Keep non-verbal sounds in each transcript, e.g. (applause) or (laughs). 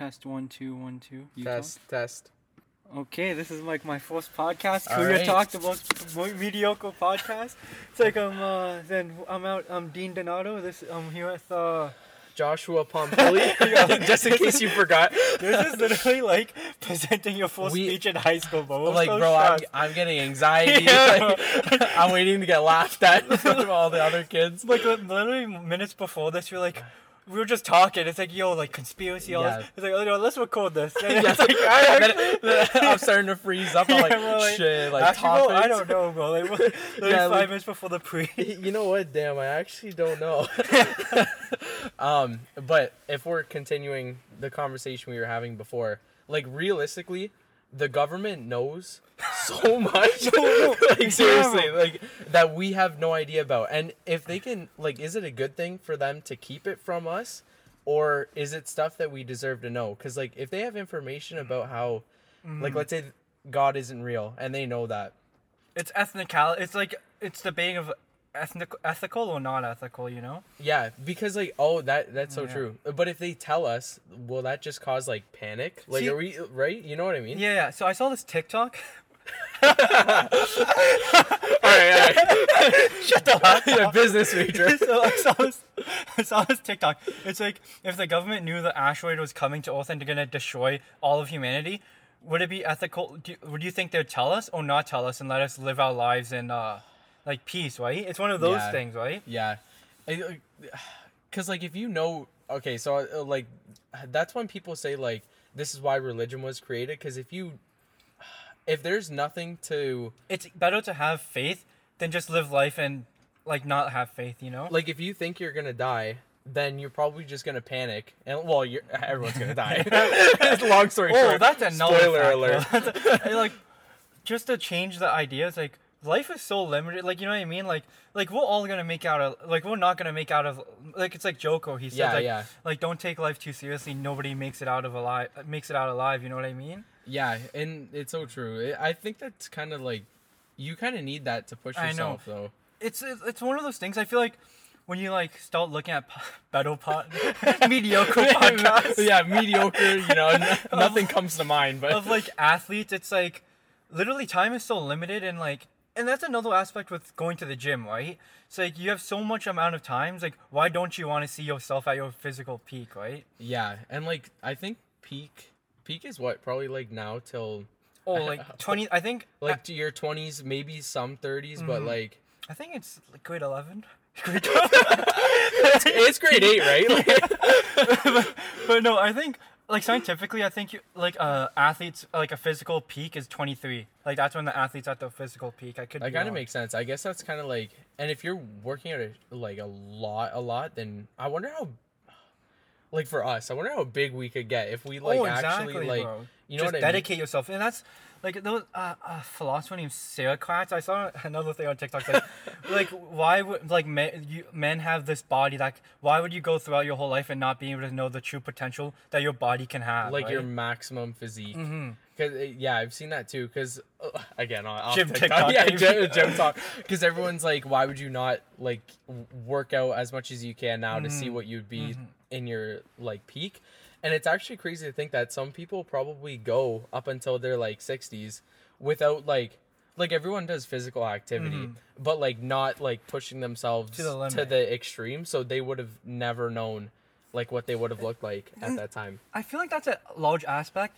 Test one two one two. Test, test. Okay, this is like my first podcast. All we right. talked about mediocre podcast. It's like I'm uh then I'm out. I'm Dean Donato. This I'm here with uh. Joshua Pompili. (laughs) (laughs) Just in case you forgot. This is literally like presenting your first We- speech in high school. We're like, so bro, I'm. I'm getting anxiety. (laughs) Yeah. Like, I'm waiting to get laughed at from all the other kids. like literally minutes before this, you're like, we were just talking. It's like, yo, like conspiracy. All Yeah. this. It's like, oh, yo, let's record this. And (laughs) Yeah, it's like, I (laughs) actually... (laughs) I'm starting to freeze up. I'm like, Yeah, like, shit, like actually, bro, I don't know, bro. Like, what- Yeah, five like- minutes before the pre. You know what? Damn, I actually don't know. um, but if we're continuing the conversation we were having before, like realistically, the government knows so (laughs) much. like seriously, like that we have no idea about. And if they can, like, is it a good thing for them to keep it from us, or is it stuff that we deserve to know? Because like, if they have information about how, Mm-hmm. like, let's say God isn't real, and they know that. It's ethnical. It's like it's debating of ethnic, ethical or not ethical. You know? Yeah, because like oh that that's so Yeah. true. But if they tell us, will that just cause like panic? Like See- are we right? You know what I mean? Yeah. yeah. So I saw this TikTok. (laughs) All right, all right. Shut the fuck (laughs) up. business major. (laughs) so I saw this, I saw this TikTok. It's like if the government knew the asteroid was coming to Earth and gonna destroy all of humanity, would it be ethical? Do, would you think they'd tell us or not tell us and let us live our lives in uh, like peace? Right? It's one of those Yeah. things, right? Yeah, because (sighs) like if you know, okay, so uh, like (sighs) that's when people say like this is why religion was created. Because if you, (sighs) if there's nothing to It's better to have faith than just live life and like not have faith. You know? like, if you think you're gonna die. Then you're probably just gonna panic, and well, you're (laughs) everyone's gonna die. (laughs) Long story oh, short. that's another Spoiler fact, alert. (laughs) That's a- like just to change the idea. It's like life is so limited. Like you know what I mean? Like like we're all gonna make out of like we're not gonna make out of like it's like Joko. He said Yeah, like yeah. like don't take life too seriously. Nobody makes it out of alive makes it out alive. You know what I mean? Yeah, and it's so true. I think that's kind of like you kind of need that to push yourself though. It's it's it's one of those things. I feel like when you like start looking at po- battle (laughs) pot (laughs) mediocre (laughs) podcasts yeah, mediocre, you know, n- nothing comes to mind, but of like athletes, it's like literally time is so limited and like and that's another aspect with going to the gym, right? It's like you have so much amount of times. Like, why don't you want to see yourself at your physical peak, right? yeah, and like I think peak peak is what probably like now till Oh, like (laughs) twenty. I think like to your 20s, maybe some 30s, Mm-hmm. but like I think it's like grade eleven. (laughs) Grade 12. it's grade 8, right? (laughs) Like, but no, I think like scientifically, I think you, like uh athletes like a physical peak is twenty three. Like that's when the athletes at the physical peak. I could. that kind of makes sense. I guess that's kind of like and if you're working at a, like a lot a lot then I wonder how like for us, I wonder how big we could get if we like oh, actually like bro. you know Just what I mean? dedicate yourself, and that's like was uh, a philosopher named Socrates. I saw another thing on TikTok like, (laughs) like why would like men you men have this body like why would you go throughout your whole life and not be able to know the true potential that your body can have? like your maximum physique. Mm-hmm. Cause uh, yeah, I've seen that too. Cause uh, again, on Gym TikTok, TikTok, (laughs) yeah, gym, gym talk. Cause everyone's like, why would you not like work out as much as you can now to Mm-hmm. see what you'd be in your like peak? And it's actually crazy to think that some people probably go up until their like sixties without like like everyone does physical activity, but like not like pushing themselves Mm-hmm. To the limit. to the extreme. So they would have never known like what they would have looked like at that time. I feel like that's a large aspect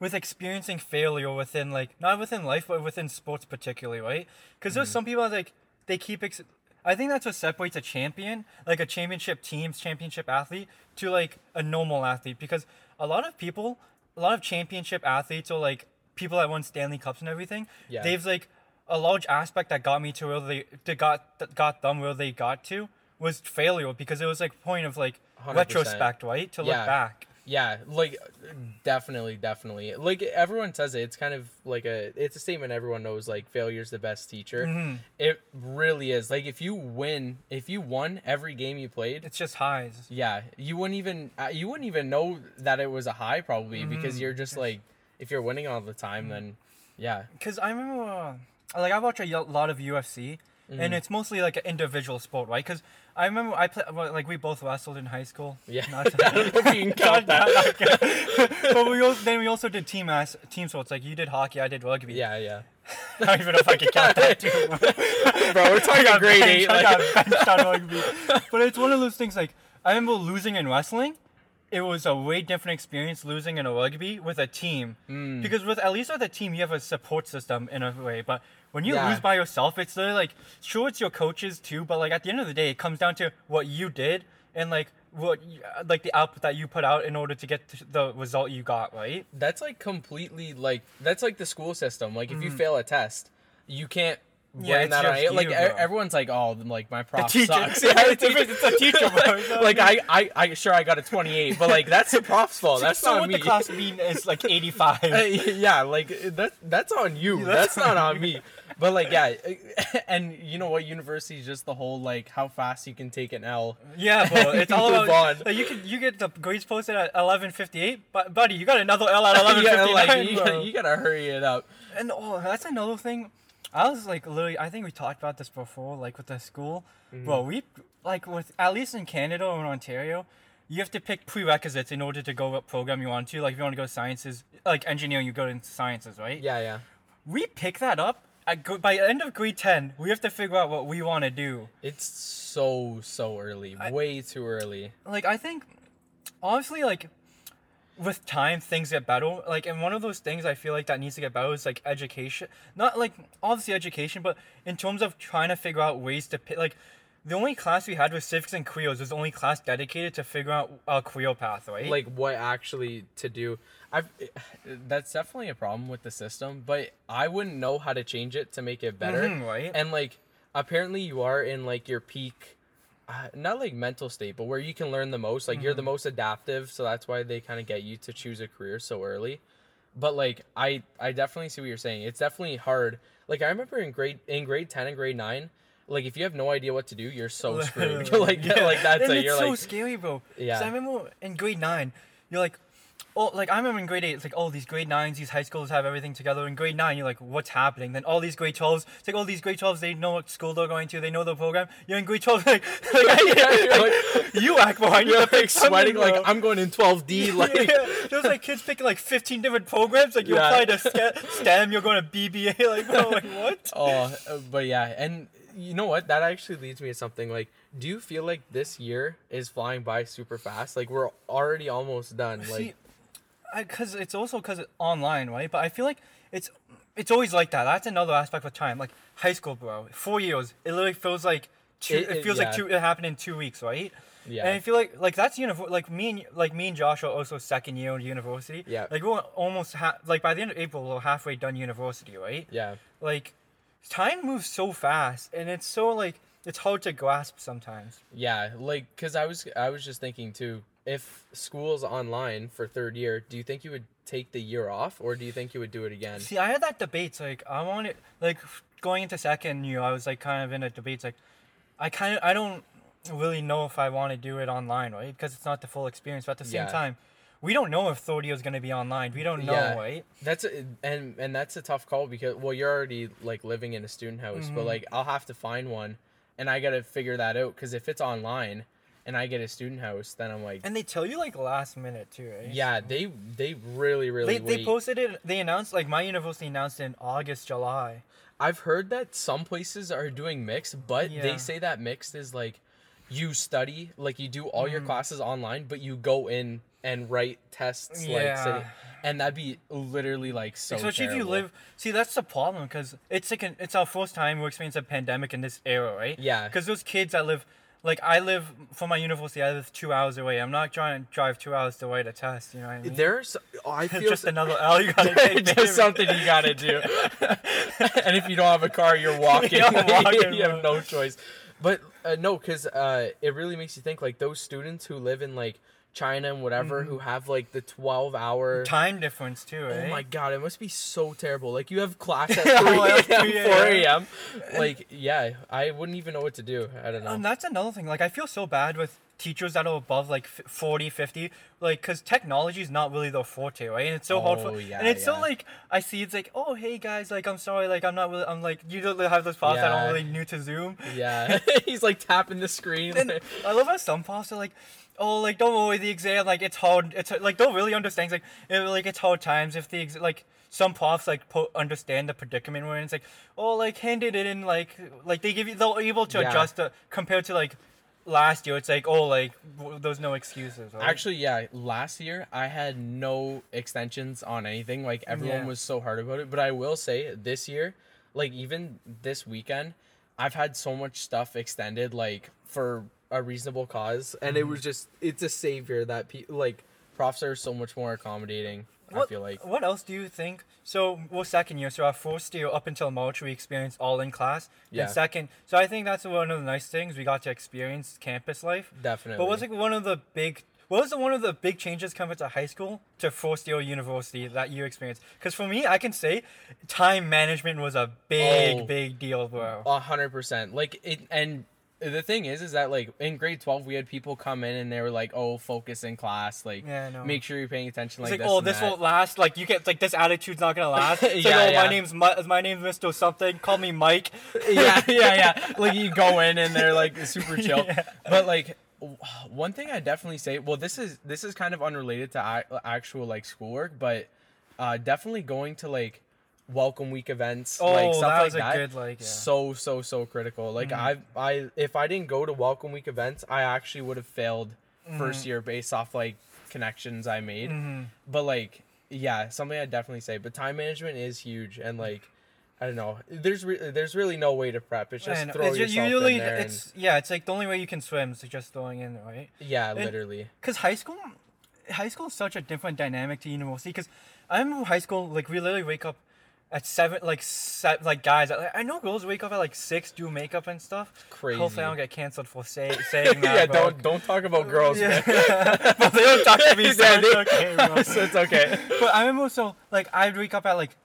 with experiencing failure within like not within life but within sports particularly, right? Because there's some people that, like they keep. Ex- I think that's what separates a champion, like a championship team's championship athlete, to like a normal athlete. Because a lot of people, a lot of championship athletes or like people that won Stanley Cups and everything, Yeah. they've like a large aspect that got me to where they, they got that got them where they got to was failure because it was like point of like 100%. retrospect, right? To Yeah. look back. Yeah, like definitely, definitely. Like everyone says it. It's kind of like a it's a statement everyone knows like failure's the best teacher. Mm-hmm. It really is. Like if you win, if you won every game you played, It's just highs. yeah, you wouldn't even uh, you wouldn't even know that it was a high probably because Mm-hmm. you're just like if you're winning all the time then yeah. Cause I remember, uh, like I watch a lot of UFC, Mm-hmm. and it's mostly like an individual sport, right? Cause I remember I played well, like we both wrestled in high school. Yeah. Not to- (laughs) I don't know if you can count (laughs) Not- that. not- not- but we also, then we also did team ass team sports. Like you did hockey, I did rugby. Yeah, yeah. (laughs) I don't even know if I could count that too. Bro, we're talking got grade benched, eight. I Like, got benched on rugby. But it's one of those things like I remember losing in wrestling. It was a way different experience losing in a rugby with a team. Mm. Because with at least with a team you have a support system in a way. But when you Yeah. lose by yourself, it's like sure it's your coaches too, but like at the end of the day it comes down to what you did and like what like the output that you put out in order to get to the result you got, right? that's like completely like that's like the school system. Like if you fail a test, you can't. Yeah, that on. Like you, e- bro. everyone's like, oh, like my prof teacher. sucks. (laughs) Yeah, the it's a- it's a teacher, bro, (laughs) like I I, I, sure I got a 28, but like that's the prof's fault. That's so not what me. the class mean is like 85. (laughs) Uh, yeah, like that that's on you. Yeah, that's that's not on on me. But like yeah, (laughs) and you know what? University is just the whole like how fast you can take an L. Yeah, (laughs) bro. It's all about like, you can you get the grades posted at eleven fifty eight, but buddy, you got another L at eleven (laughs) yeah, like you, gotta, you gotta hurry it up. And oh, that's another thing. I was like literally, I think we talked about this before, like with the school, Mm-hmm. bro. We like with at least in Canada or in Ontario, you have to pick prerequisites in order to go what program you want to. Like if you want to go sciences, like engineering, you go into sciences, right? Yeah, yeah. We pick that up. Gr- by the end of grade ten, we have to figure out what we want to do. It's so so early, way too early. like I think honestly like with time things get better like and one of those things I feel like that needs to get better is like education not like obviously education but in terms of trying to figure out ways to pick like the only class we had was civics and careers was the only class dedicated to figure out a career path right Like what actually to do. I've that's definitely a problem with the system, but I wouldn't know how to change it to make it better. Mhm, right And like apparently you are in like your peak uh, not like mental state, but where you can learn the most. Like you're the most adaptive, so that's why they kind of get you to choose a career so early. But like I I definitely see what you're saying. It's definitely hard. Like I remember in grade in grade 10 and grade 9, like if you have no idea what to do, you're so (laughs) screwed. (laughs) like Yeah. like that's and it. You're so like scary, bro. Yeah. I remember in grade nine, you're like, oh, like I remember in grade eight, it's like, oh, these grade nines, these high schools have everything together. In grade nine, you're like, what's happening? Then all these grade twelves, it's like all these grade twelves, they know what school they're going to, they know the program. You're in grade twelve, (laughs) like, like, like, you act behind, you're you like sweating like I'm going in 12D like yeah, there's like kids picking like 15 different programs. Like you Yeah. apply to STEM, STEM, you're going to BBA. Like, bro, like what? Oh, uh, but yeah, and you know what? That actually leads me to something like, do you feel like this year is flying by super fast? Like we're already almost done. Like, See, because it's also because it's online, right? But I feel like it's it's always like that. That's another aspect of time. Like high school, bro. Four years. It literally feels like two. It- It, it- feels yeah. like two. It happened in two weeks, right? yeah, And I feel like like that's unifor- Like me and like me and Josh are also second year in university. Yeah. Like we're almost ha- like by the end of April we're halfway done university, right? yeah, Like time moves so fast, and it's so like it's hard to grasp sometimes. yeah. Like, cause I was I was just thinking too. If school's online for third year, do you think you would take the year off, or do you think you would do it again? See, I had that debate. Like, I wanted, like, going into second year, I was like kind of in a debate. Like, I kind of, I don't really know if I want to do it online, right? Because it's not the full experience. But at the same Yeah. time, we don't know if year is gonna be online. We don't know, Yeah. right? That's a, and and that's a tough call because well, you're already like living in a student house, but Mhm. like I'll have to find one, and I gotta figure that out because if it's online, and I get a student house, then I'm like. And they tell you like last minute too, right? Yeah, they they really really They, they posted it. They announced like my university announced in August, July. I've heard that some places are doing mixed, but Yeah. they say that mixed is like you study, like you do all your Mm. classes online, but you go in and write tests like Yeah. sitting, and that'd be literally like so. Especially if you live. See, that's the problem because it's like an, it's our first time we're experiencing a pandemic in this era, right? Yeah. Because those kids that live, like I live from my university, I live two hours away. I'm not trying to drive two hours to write a test. You know what I mean? There's, oh, I (laughs) feel just so- another L you gotta (laughs) take. just something you gotta do. (laughs) and if you don't have a car, you're walking. You're walking, you have no choice. But uh, no, because uh, it really makes you think like those students who live in like China and whatever, who have like the 12 hour. Time difference too, Oh my god, it must be so terrible. Like you have class (laughs) at 3 Oh, a.m., 4 a.m.. a.m. Like, yeah, I wouldn't even know what to do. I don't know. And that's another thing. Like I feel so bad with teachers that are above like f- 40 50 like because technology is not really their forte right and it's so hard Oh, for yeah, and it's so like i see it's like oh hey guys like i'm sorry like i'm not really i'm like you don't have those profs that Yeah. aren't really new to zoom Yeah, (laughs) he's like tapping the screen. and I love how some profs are like, oh, like don't worry, the exam like it's hard. It's like don't really understand. It's like it, like it's hard times if the ex- like some profs like po- understand the predicament we're. It's like oh, like handed it in like like they give you they're able to Yeah. adjust the compared to like last year. It's like oh, like w- there's no excuses. Right? Actually, yeah, last year I had no extensions on anything. Like everyone Yeah. was so hard about it. But I will say this year, like even this weekend, I've had so much stuff extended like for a reasonable cause, and it was Mm-hmm. just it's a savior that people like profs are so much more accommodating. I feel like what else do you think? So we're second year, so our first year up until March we experienced all in class. Yeah. And second, so I think that's one of the nice things we got to experience campus life. definitely. But what's like one of the big what was the, one of the big changes coming to high school to first year university that you experienced? Because for me, I can say time management was a big, Oh. big deal, bro. A hundred percent. Like it, and the thing is, is that like in grade twelve, we had people come in and they were like, "Oh, focus in class. Like, Yeah, know. make sure you're paying attention." It's Like, like, this oh, this that." won't last. Like you get like this attitude's not gonna last. (laughs) Yeah, like, oh, yeah. my name's Mi- my name's Mr. Something. Call me Mike. (laughs) yeah, (laughs) yeah, yeah. Like you go in and they're like super chill. Yeah. But like one thing I definitely say, well, this is this is kind of unrelated to actual like schoolwork, but uh, definitely going to like welcome week events, Oh, like stuff that like a that. good, like, yeah. So so so critical. Like I I if I didn't go to welcome week events, I actually would have failed Mm-hmm. first year based off like connections I made. Mhm. But like yeah, something I definitely say. But time management is huge and like. I don't know. There's re- there's really no way to prep. It's just And throw it's yourself usually in there. and- yeah, it's like the only way you can swim is just throwing in, right? yeah, literally. Because high school, high school is such a different dynamic to university. Because I remember high school, like we literally wake up at seven, like se- like guys. Like, I know girls wake up at like six, do makeup and stuff. Crazy. Hopefully, I don't get canceled for say, (laughs) saying that. yeah, bro. don't don't talk about girls, Yeah. man. (laughs) but they don't talk to me, (laughs) so it's okay, bro. so it's okay. But I remember so like I'd wake up at like.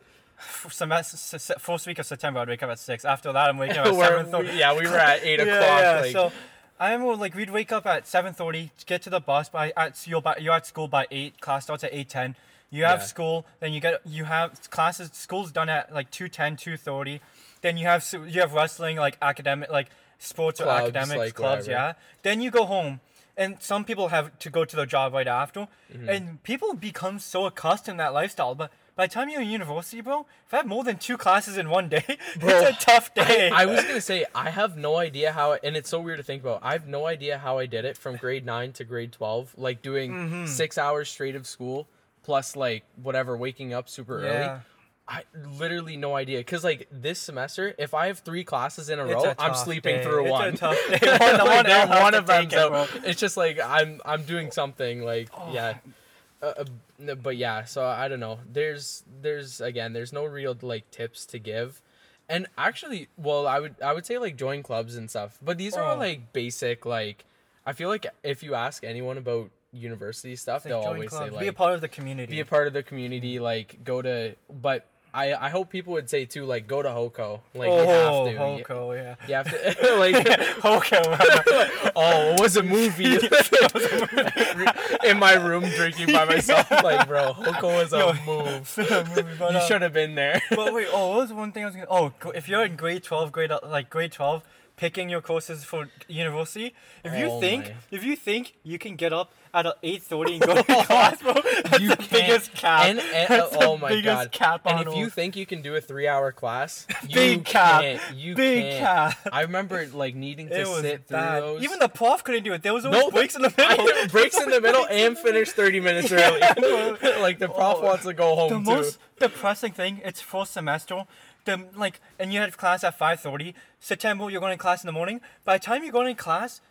Semester, se- first week of September, I'd wake up at six. After that, I'm waking up at seven thirty. yeah, we were at eight Yeah, o'clock. yeah. like, So I remember like we'd wake up at seven thirty, get to the bus by at you're by, you're at school by eight. Class starts at eight ten. You have Yeah. school, then you get you have classes. School's done at like 2.10, 2.30. Then you have you have wrestling like academic like sports or academics like, clubs. whatever. Yeah. Then you go home. And some people have to go to their job right after, Mm-hmm. and people become so accustomed to that lifestyle. But by the time you're in university, bro, if I have more than two classes in one day, (laughs) Bro, it's a tough day. I was gonna say I have no idea how, and it's so weird to think about. I have no idea how I did it from grade nine to grade twelve, like doing Mm-hmm. six hours straight of school plus like whatever, waking up super early. I literally no idea because like this semester, if I have three classes in a It's row, a I'm sleeping day. through It's a one. tough (laughs) day. Like, (laughs) One- one then hour one to of take it, It's just like I'm I'm doing something like Oh. yeah. Uh, uh, but yeah, so I don't know. There's there's again, there's no real like tips to give. And actually, well, I would I would say like join clubs and stuff. But these are all Oh. like basic like I feel like if you ask anyone about university stuff, Like, they'll always say like be a part of the community. be a part of the community, like go to but I I hope people would say too like go to HoCo. Like oh, you have to. HoCo, yeah. You have to (laughs) (laughs) like HoCo, (laughs) oh, it was a movie in my room drinking by myself. Like, bro, HoCo was a Yo, move. movie, but, You uh, should have been there. But wait, oh, what was one thing I was gonna? Oh, if you're in grade twelve, grade uh, like grade twelve, picking your courses for university, if you Oh think my. if you think you can get up at eight thirty and go (laughs) to class, bro, that's you the can't. biggest cap. And, and That's oh, the oh my biggest god. cap and on if you think you can do a three-hour class, (laughs) you Big cap. You Big can't. cap. I remember like needing to sit through bad. those. Even the prof couldn't do it. There was always No, breaks in the (laughs) middle. breaks in the middle and finish 30 minutes early. like the prof Oh, wants to go home the too. most depressing thing it's first semester the like and you had class at 5.30 september you're going to class in the morning by the time you're going to class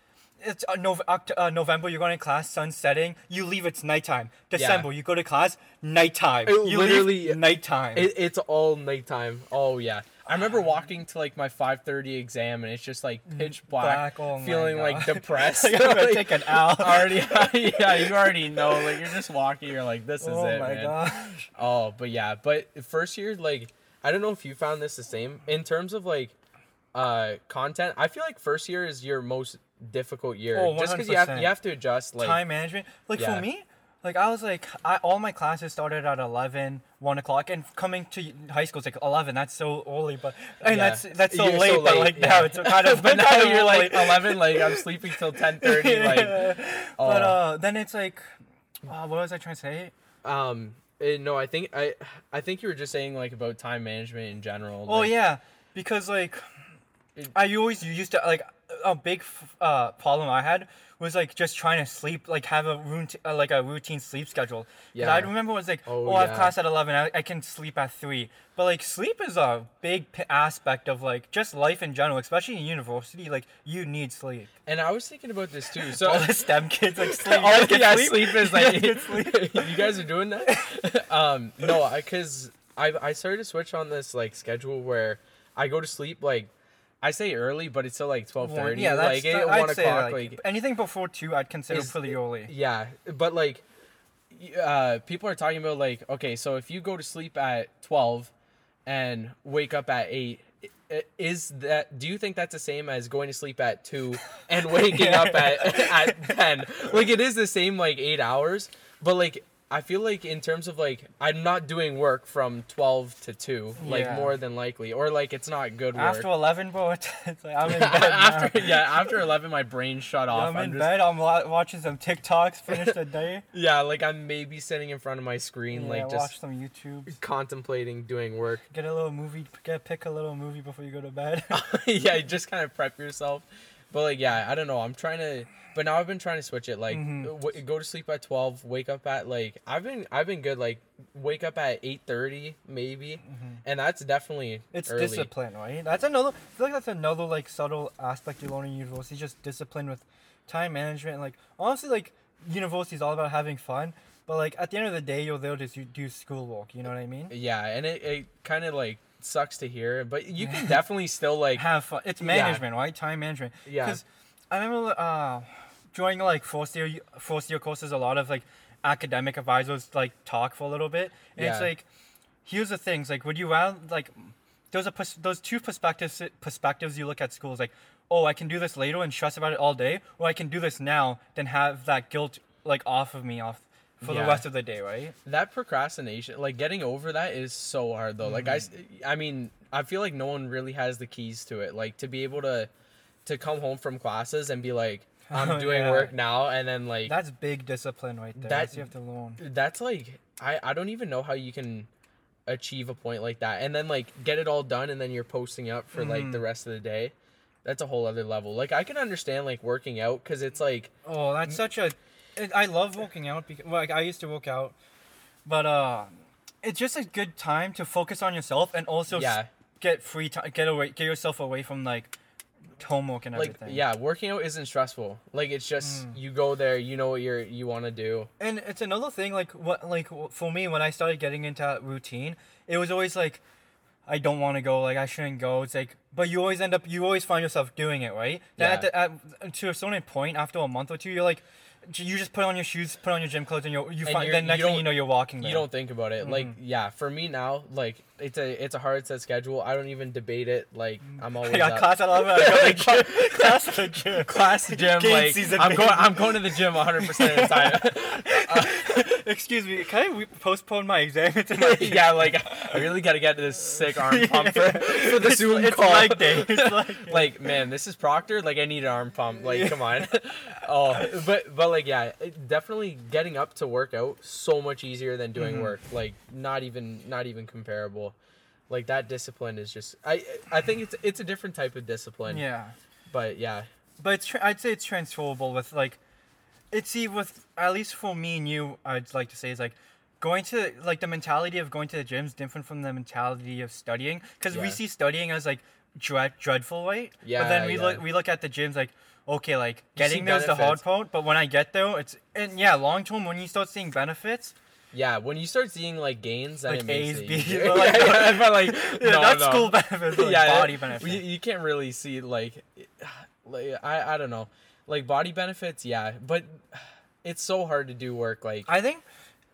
it's uh, Nov- Oct- uh, november you're going to class sun setting you leave it's nighttime december you go to class nighttime It you literally- leave nighttime It, it's all nighttime. Oh yeah. I remember walking to like my 5:30 exam and it's just like pitch black, Black, oh feeling like (laughs) depressed. Like, I'm gonna take an L. (laughs) already, (laughs) yeah, you already know. Like you're just walking, you're like, this is oh it, Oh my man. gosh Oh, but yeah, but first year, like, I don't know if you found this the same in terms of like, uh, content. I feel like first year is your most difficult year Oh, just because you have you have to adjust like time management. Like Yeah. for me, like I was like, I all my classes started at 11, 1 o'clock, and coming to high school is like eleven. That's so early, but and Yeah. that's that's so You're late. But like yeah. now it's kind of (laughs) but now you're like late. 11 like i'm sleeping till (laughs) 10:30 like but oh. uh, then it's like, uh, what was I trying to say? um eh, no i think i i think you were just saying like about time management in general Oh like, yeah, because like It- I always used to like a big uh, problem I had was like just trying to sleep, like have a routine, uh, like a routine sleep schedule. Yeah. I remember it was like, Oh, oh, I have yeah. class at eleven, I, I can sleep at three. But like sleep is a big p- aspect of like just life in general, especially in university. Like you need sleep. and i was thinking about this too (laughs) so All the STEM kids like (laughs) sleep. all the yeah, sleep? sleep is (laughs) like get sleep? you guys are doing that. um, no, I because I I started to switch on this like schedule where I go to sleep like I say early, but it's still like twelve thirty. yeah, that's like at I'd one say, o'clock. like, Like, anything before two, I'd consider is- pretty early. yeah, but like uh, people are talking about like okay, so if you go to sleep at twelve and wake up at eight. Is that? Do you think that's the same as going to sleep at two and (laughs) waking up at (laughs) at ten? Like it is the same, like eight hours, but like I feel like in terms of like I'm not doing work from twelve to two, like Yeah. more than likely, or like it's not good work. After eleven, bro, (laughs) it's, like I'm in (laughs) bed after yeah, after eleven, my brain shut Yeah, off. I'm in just- bed. I'm watching some TikToks. Finish the day. (laughs) Yeah, like I'm maybe sitting in front of my screen, yeah, like watch just some YouTube. contemplating doing work. Get a little movie. Get pick a little movie before you go to bed. yeah, just kind of prep yourself. But like, yeah, I don't know. I'm trying to, but now I've been trying to switch it. Like, Mhm. w- go to sleep at twelve, wake up at like I've been I've been good. Like, wake up at eight thirty maybe, and that's definitely it's early. discipline, right? That's another. I feel like that's another like subtle aspect you learn in university. Just discipline with time management. Like honestly, like university is all about having fun. But like at the end of the day, you're there to do- do schoolwork. You know what I mean? Yeah, and it, it kind of like sucks to hear, but you can (laughs) definitely still like have fun. It's Yeah. management, right? Time management. Yeah. Because I remember uh, during like first year first year courses, a lot of like academic advisors like talk for a little bit, and it's like, here's the things. Like, would you rather like those are pers- those two perspectives perspectives you look at schools like, oh, I can do this later and stress about it all day, or I can do this now, then have that guilt like off of me off for the rest of the day, right? that procrastination like getting over that is so hard though like i Mm-hmm. i mean i feel like no one really has the keys to it like to be able to to come home from classes and be like (laughs) i'm Oh, doing yeah. work now and then like That's big discipline right there. That- That's you have to learn. that's like i i don't even know how you can achieve a point like that and then like get it all done and then you're posting up for like Mm-hmm. the rest of the day that's a whole other level like i can understand like working out because it's like Oh, that's such a. I love working out because like I used to work out, but uh, it's just a good time to focus on yourself and also s- Yeah. get free time, get away, get yourself away from like homework and like everything. yeah working out isn't stressful like it's just Mm. you go there you know what you're you want to do And it's another thing like what like for me when I started getting into that routine, it was always like. I don't want to go. Like I shouldn't go. It's like, but you always end up. You always find yourself doing it, right? Then at, Yeah. the, at to a certain point, after a month or two, you're like, you just put on your shoes, put on your gym clothes, and you're, you And find. you're- Then you next thing you know, you're walking. There. you don't think about it like Mm-hmm. yeah for me now like it's a it's a hard set schedule i don't even debate it like i'm (laughs) always I got up. class at eleven. I go to the (laughs) gym. class (laughs) at the gym. class gym Game like i'm going i'm going to the gym 100% of the time Excuse me. Can I postpone my exam tonight? yeah like i really got to get to this sick arm pump for, for the it's, zoom it's call leg day. It's day. like man this is proctor like i need an arm pump like come on oh but but like yeah it, definitely getting up to work out so much easier than doing Mhm. work like not even not even comparable like that discipline is just i i think it's it's a different type of discipline yeah, but yeah but it's tra- I'd say it's transferable with like, it's see with at least for me and you, I'd like to say is like. Going to like the mentality of going to the gym is different from the mentality of studying because we see studying as like dread dreadful, right? yeah But then we yeah. look we look at the gyms like okay, like getting there's the hard part, but when I get there, it's and yeah, long term when you start seeing benefits, yeah when you start seeing like gains then Like it makes A's, B's, (laughs) like- yeah, (laughs) yeah, but like (laughs) yeah, no, that's no. school benefits, like yeah, body benefits. You, you can't really see like, (sighs) like I I don't know, like body benefits. Yeah, but (sighs) it's so hard to do work like I think.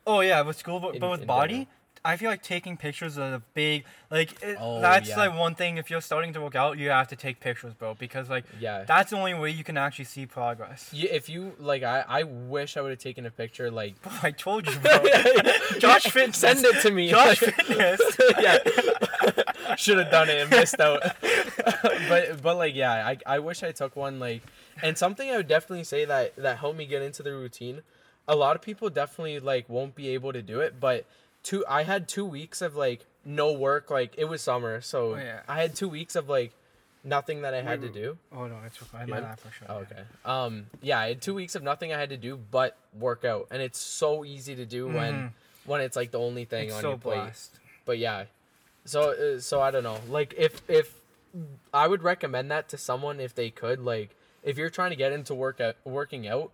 Oh yeah, with school, but, In- but with body, general. I feel like taking pictures is a big like it, Oh, that's yeah. like one thing. If you're starting to work out, you have to take pictures, bro, because like Yeah. that's the only way you can actually see progress. You, if you like, I I wish I would have taken a picture. Like, Bro, I told you, (laughs) bro. Josh Fitness. send it to me. Josh (laughs) Fitness. (laughs) yeah, should have done it and missed out. but but like yeah, I I wish I took one like, and something I would definitely say that that helped me get into the routine. A lot of people definitely like won't be able to do it, but two I had two weeks of like no work. Like it was summer, so Oh, yeah. I had two weeks of like nothing that I had to do. Oh no, it's okay. I You might good? laugh for sure. Oh, okay. Um. Yeah, I had two weeks of nothing I had to do but work out, and it's so easy to do when Mhm. when it's like the only thing It's on so your plate. blessed. But yeah, so uh, so I don't know. Like if if I would recommend that to someone if they could like if you're trying to get into work out, working out,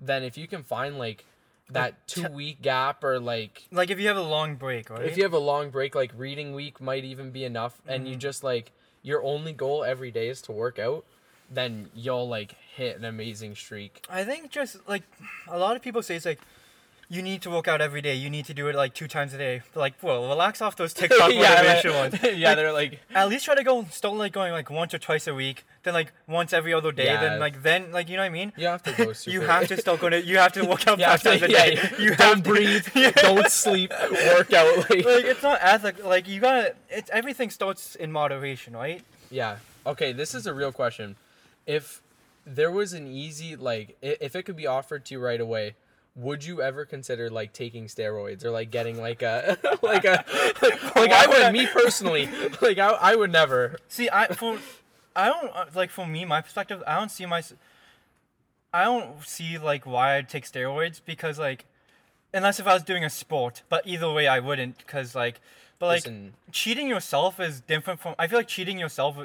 then if you can find like that two week gap or like Like if you have a long break, right? if you have a long break like reading week might even be enough and Mm-hmm. you just like your only goal every day is to work out then you'll like hit an amazing streak I think just like a lot of people say it's like you need to work out every day. You need to do it like two times a day. Like, well, relax off those (laughs) TikTok motivation yeah, ones. (laughs) yeah Like, they're like At least try to go start like going like once or twice a week, then like once every other day, Yeah. then like then like you know what I mean. you have to go (laughs) super You have to start going. To, you have to work out five times a yeah, day. You don't have to- breathe don't sleep work out like like it's not ethical. Like you gotta. It's everything starts in moderation, right? Yeah. Okay, this is a real question. If there was an easy like if it could be offered to you right away, would you ever consider like taking steroids or like getting like a (laughs) like a (laughs) like I would me personally like I, I would never. See, I for I don't uh, like for me, my perspective. I don't see my. I don't see like why I'd take steroids because like, unless if I was doing a sport. But either way, I wouldn't because like, but like Listen. cheating yourself is different from. I feel like cheating yourself.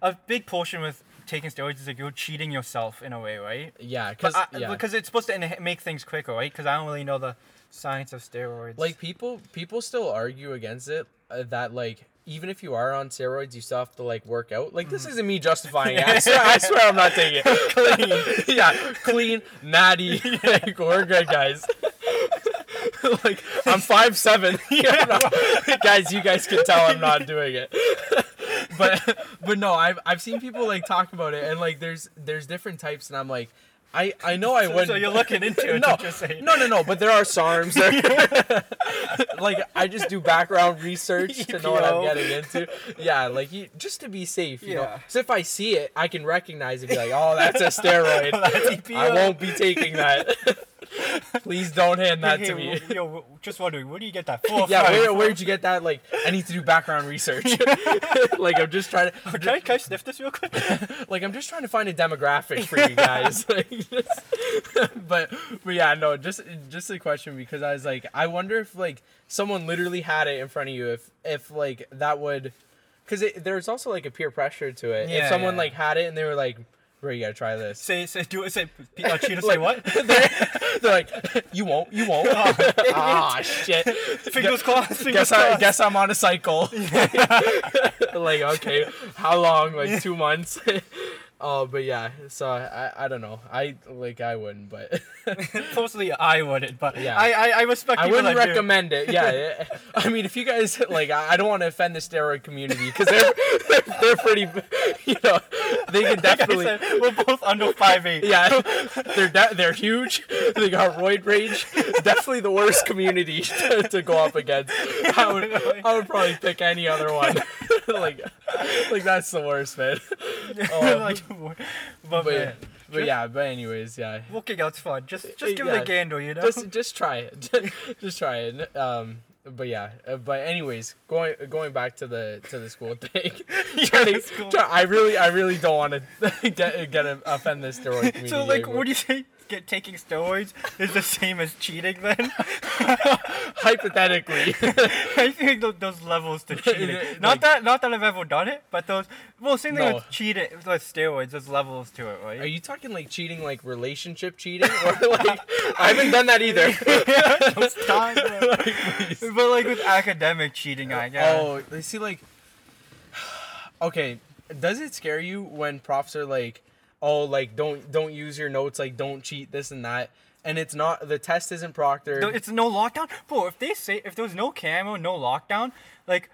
A big portion with taking steroids is like you're cheating yourself in a way, right? Yeah, I, yeah. because it's supposed to make things quicker, right? Because I don't really know the science of steroids. like people people still argue against it uh, that like even if you are on steroids, you still have to like work out. Like this isn't me justifying it. (laughs) I swear, I swear I'm not taking it. (laughs) clean, (laughs) yeah, clean, natty. like we're good, guys. like I'm five seven. Yeah, guys, you guys can tell I'm not doing it. But (laughs) but no, I've I've seen people like talk about it and like there's there's different types and I'm like. I, I know I So- wouldn't. so you're (laughs) looking into it, no, you're saying. no, no, no. But there are SARMs. There. (laughs) like I just do background research to know what I'm getting into. Yeah, like you, just to be safe. You know, so if I see it, I can recognize it. Be like, oh, that's a steroid. That's I won't be taking that. Please don't hand that Hey, to me. Yo, yo, just wondering, where do you get that? (laughs) Four Yeah, where, where'd you get that? Like, I need to do background research. (laughs) like, I'm just trying to, oh, Can I, can I sniff this real quick? (laughs) like, I'm just trying to find a demographic for you guys. like, just, but, but yeah, no, just, just a question because I was like, I wonder if like someone literally had it in front of you, if, if like that would, because there's also like a peer pressure to it. Yeah, if someone yeah. like had it and they were like, bro, you gotta try this. say, say, do it. Say, uh, Cheetah, say what? (laughs) they're, they're like, you won't, you won't. (laughs) ah, shit. Fingers crossed. Fingers guess I guess I'm on a cycle. (laughs) like okay, how long? Like two months. Oh, but yeah. So I I don't know. I like I wouldn't, but (laughs) Mostly I wouldn't, but Yeah. I, I, I respect I wouldn't that do. recommend it. Yeah. (laughs) I mean, if you guys like, I don't want to offend the steroid community because they're, they're they're pretty, you know, they can (laughs) Like definitely. said, we're both under five eight. Yeah, they're de- they're huge. They got roid rage. Definitely the worst community to, to go up against. I would I would probably pick any other one. like like that's the worst, man. Oh, (laughs) like, but, but, man, but yeah, but anyways, yeah. Walking out's fun. Just just give it a gander, you know. Just just try it. (laughs) just try it. Um but yeah, uh, but anyways, going going back to the to the school (laughs) thing. trying school. try- I really I really don't want to get get offend this steroid community. so like, what do you say? Get taking steroids is the same as cheating then? (laughs) hypothetically? (laughs) I think those, those levels to (laughs) cheating. Like- not that not that I've ever done it, but those. Well, same thing No. with cheating with steroids. There's levels to it, right? Are you talking like cheating, like relationship cheating, or like I haven't done that either? Times, bro. but like with academic cheating, I guess. Oh, they see like. (sighs) Okay, does it scare you when profs are like, "Oh, like don't don't use your notes, like don't cheat this and that," and it's not the test isn't proctored. It's no lockdown, bro. If they say if there was no camera, no lockdown, like.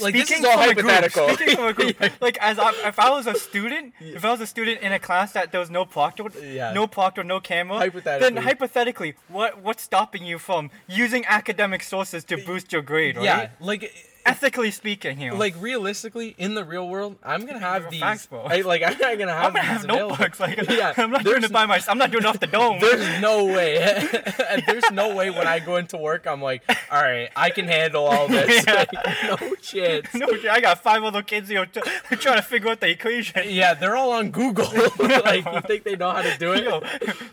Like, this is speaking all from a group- hypothetical. (laughs) speaking from a group, (laughs) like as I, if I was a student, if I was a student in a class that there was no proctor, Yeah. no proctor, no camera, Hypothetically. then hypothetically, what what's stopping you from using academic sources to boost your grade, right? yeah, like Ethically speaking, here. like realistically in the real world, I'm gonna have these. facts. I, like I'm not gonna (laughs) have I'm gonna these have available. notebooks. Like, (laughs) Yeah, I'm not doing it by myself. I'm not doing it off the dome. There's no way. (laughs) there's no way when I go into work, I'm like, all right, I can handle all this. Yeah. Like, no chance. no, I got five other kids here t- trying to figure out the equation. Yeah, they're all on Google. like, you think they know how to do it? Yo,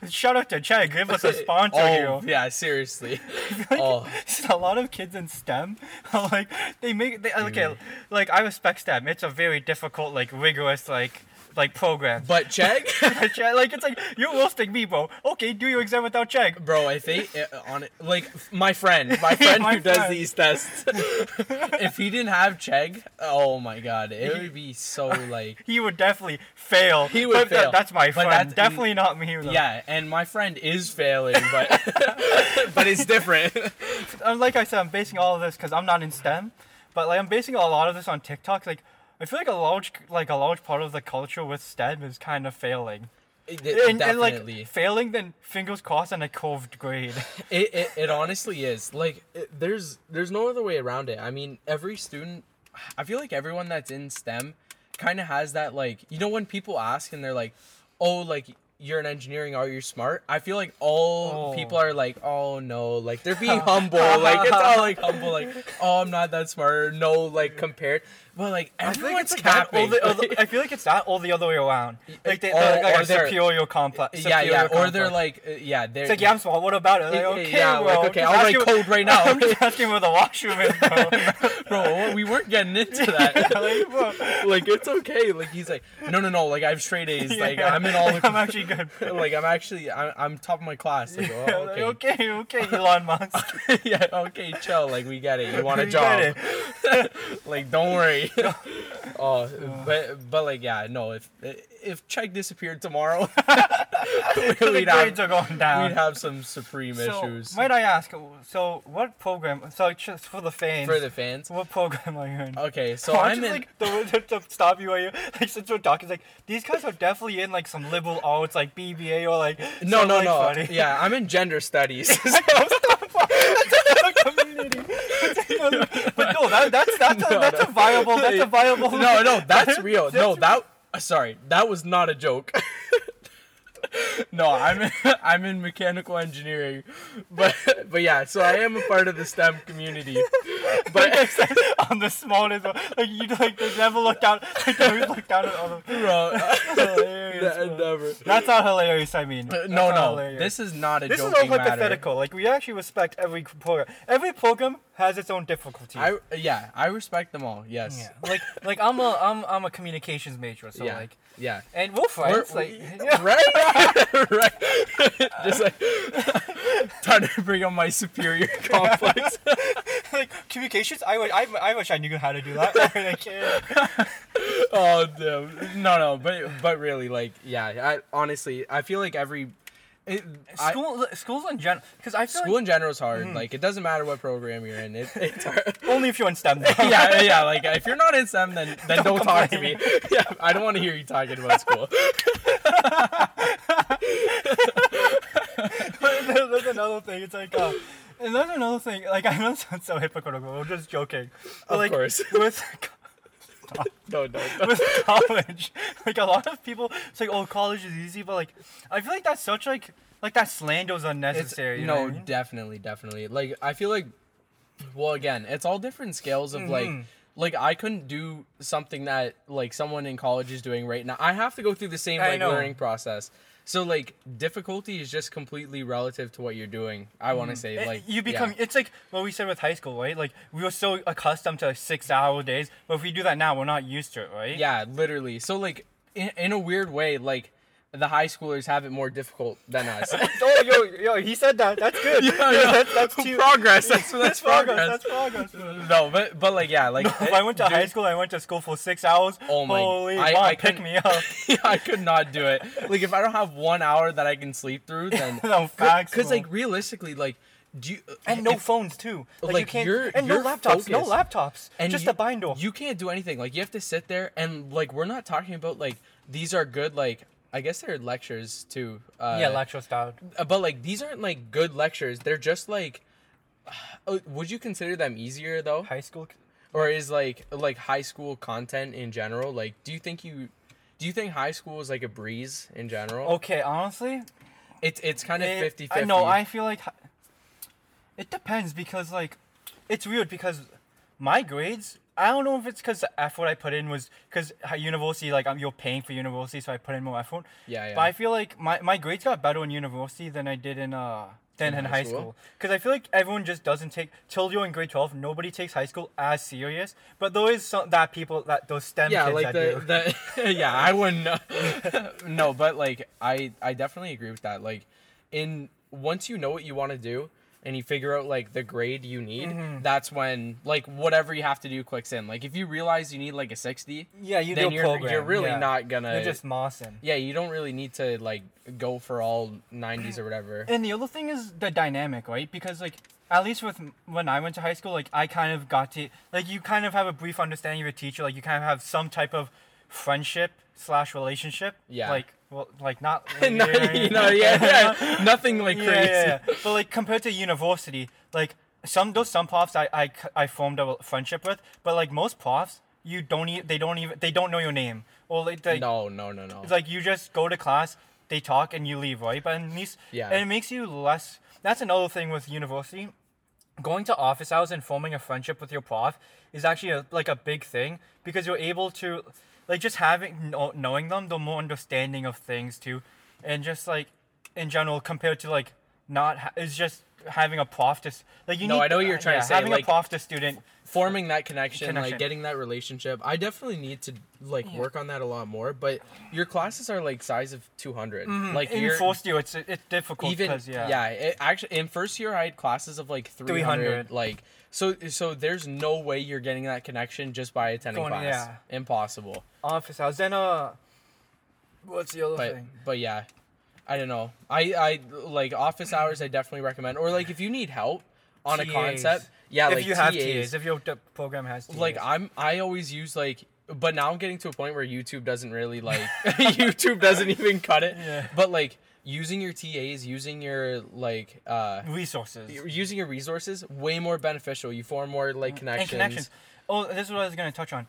shout out to Chad. Give us a sponsor oh, here. yeah, seriously. Like, Oh. a lot of kids in STEM, like they make they okay, Mm. like I respect STEM. It's a very difficult, like rigorous, like like program. (laughs) But check, like it's like you're roasting me, bro. Okay, do your exam without Chegg. bro. I think uh, on it, like my friend, my (laughs) friend My who does these tests. (laughs) if he didn't have Chegg, oh my god, it would be so like. He would definitely fail. He would but fail. that's my friend. that's- definitely not me. Though. Yeah, and my friend is failing, but but it's different. Like I said, I'm basing all of this because I'm not in STEM, but like I'm basing a lot of this on TikTok. Like I feel like a large like a large part of the culture with STEM is kind of failing. It- And, and like failing, then fingers crossed on a curved grade. (laughs) It, it, it honestly is like it, there's there's no other way around it. I mean, every student, I feel like everyone that's in STEM kind of has that like you know when people ask and they're like, oh like you're an engineering are you smart? I feel like all Oh. people are like, oh no, like they're being (laughs) humble, like it's all like (laughs) humble, like oh I'm not that smart, no like compared, but like I like everyone's it's like that, or capping. the, or the- (laughs) I feel like it's that all the other way around. Like they, Or- they're like or they're- superior complex. yeah, yeah, superior or they're like, uh, yeah, they're It's like yeah, I'm smart. What about it? Like, okay, yeah, bro. like, okay, I'll write asking- code right (laughs) now. I'm just asking where the washroom is, bro. (laughs) bro, we weren't getting into that. like, bro. like it's okay. Like he's like, no, no, no. Like I have straight A's. Like Yeah, I'm in all the. I'm actually good. like I'm actually, I'm, I'm top of my class. Like, Yeah, oh, like, okay. okay, okay, Elon Musk. yeah, okay, chill. Like we get it. You want a job? like don't worry. (laughs) oh, but but like yeah, no. If if Chegg disappeared tomorrow, (laughs) (laughs) the we'd have are going down. we'd have some supreme so, issues might I ask? So, what program? So, just for the fans. for the fans. what program are you in? Okay, so So I'm I'm in. like the, to, to stop you you like since we're talking, it's like these guys are definitely in like some liberal arts, like BBA or like no, no, like, no. funny- Yeah, I'm in gender studies. Community. (laughs) but no, that, that's that's a, No, that's no. a viable that's a viable. no, no, that's (laughs) real. No, that uh, sorry, that was not a joke. (laughs) no, I'm in, (laughs) I'm in mechanical engineering, but but yeah, so I am a part of the STEM community. (laughs) But on the smallest one. Like you like they never look down. Like they always look down at bro, Hilarious, that- bro. never. That's not hilarious. I mean, That's No, no, hilarious. this is not a This is all matter. hypothetical. Like we actually respect every program. Every program has its own difficulty. I yeah, I respect them all. Yes. yeah. Like like I'm a I'm I'm a communications major, so Yeah. like Yeah. and we'll fight. We're- like we- (laughs) yeah. right? right. (laughs) Just like (laughs) trying to bring up my superior complex. like communications. I wish I, I wish I knew how to do that. like, yeah. oh damn. No, no, but but really, like, yeah. I honestly, I feel like every it, I- School schools in general, because I feel school like in general is hard. Like, it doesn't matter what program you're in. It, it's (laughs) hard. (laughs) only if you're in STEM. yeah, yeah. Like, if you're not in STEM, then then don't, Don't talk to me. (laughs) Yeah, I don't want to hear you talking about school. But there's another thing. It's like, uh, and there's another thing. Like, I know it sounds so hypocritical. I'm just joking. But, Of like, course. With No, no, no. (laughs) with college, like a lot of people, it's like, oh, college is easy, but like, I feel like that's such like, like that slander It's, unnecessary. you know no, I mean? definitely, definitely. Like I feel like, well, again, it's all different scales of like, Mhm. like I couldn't do something that like someone in college is doing right now. I have to go through the same I like know. learning process. So like difficulty is just completely relative to what you're doing. I want to mm. say It- like you become. yeah. It's like what we said with high school, right? Like we were so accustomed to six-hour days, but if we do that now, we're not used to it, right? Yeah, literally. So like in, in a weird way, like the high schoolers have it more difficult than us. (laughs) oh, yo, yo, he said that. That's good. Yeah, (laughs) that's, that's too, progress. That's (laughs) that's progress. That's progress. No, but but like yeah, like if I went to dude, high school, I went to school for six hours. Oh my- Holy, I- mom, I pick me up. yeah, I could not do it. Like if I don't have one hour that I can sleep through, then No, facts, Because like realistically, like do you uh, And no if- phones too. Like, you can't you're, and you're no laptops. No laptops. and just you, a binder. You can't do anything. Like you have to sit there and like we're not talking about like these are good like I guess they're lectures too. Uh, yeah, lecture style. but like these aren't like good lectures. They're just like. Uh, would you consider them easier though, High school. or is like like high school content in general? Like, do you think you, do you think high school is like a breeze in general? Okay, honestly, It's it's kind of it- 50 I 50. know. I feel like it depends because like it's weird because my grades. I don't know if it's because the effort I put in was because university like I'm you're paying for university, so I put in more effort. Yeah, yeah. But I feel like my, my grades got better in university than I did in uh than in, In high school? Because I feel like everyone just doesn't take till you're in grade twelve. Nobody takes high school as serious. But there is some that people that those STEM yeah, kids like that the, do. the (laughs) (laughs) yeah, I wouldn't know. (laughs) no, but like I I definitely agree with that. Like in once you know what you want to do and you figure out like the grade you need, Mm-hmm. that's when like whatever you have to do clicks in. Like if you realize you need like a 60, yeah, you then you're program. you're really yeah. not gonna You're just mossing. Yeah, you don't really need to like go for all 90s or whatever. And the other thing is the dynamic, right? Because like at least with when I went to high school, like I kind of got to like you kind of have a brief understanding of your teacher, like you kind of have some type of friendship slash relationship. Yeah. Like well, like not. (laughs) no, you know, yeah, yeah, (laughs) nothing like crazy. yeah, yeah. But like compared to university, like some those some profs I, I I formed a friendship with, but like most profs, you don't even they don't even they don't know your name or like they, No, no, no, no. it's like you just go to class, they talk, and you leave, right? But at least, Yeah. and it makes you less. That's another thing with university. Going to office hours and forming a friendship with your prof is actually a, like a big thing because you're able to, like, just having know, knowing them, the more understanding of things too, and just like in general compared to like not ha- is just having a prof to like you No, need. I know what you're uh, trying to say, Having like- a prof to student. Forming that connection, like getting that relationship. I definitely need to like work on that a lot more. But your classes are like size of 200. Like in you're first year, it's it's difficult even because yeah. yeah. it, actually, in first year, I had classes of like 300. 300. Like so, so there's no way you're getting that connection just by attending Going- class. yeah. Impossible. office hours. Then uh, what's the other But thing? but yeah, I don't know. I I like office hours. I definitely recommend. Or like if you need help on a concept. Yeah, if like you have TAs. TAs, if your program has TAs. like I'm I always use like but now I'm getting to a point where YouTube doesn't really like (laughs) (laughs) YouTube doesn't even cut it. Yeah. But like using your TAs, using your like uh resources using your resources way more beneficial. You form more like connections. and connections. Oh, this is what I was gonna touch on.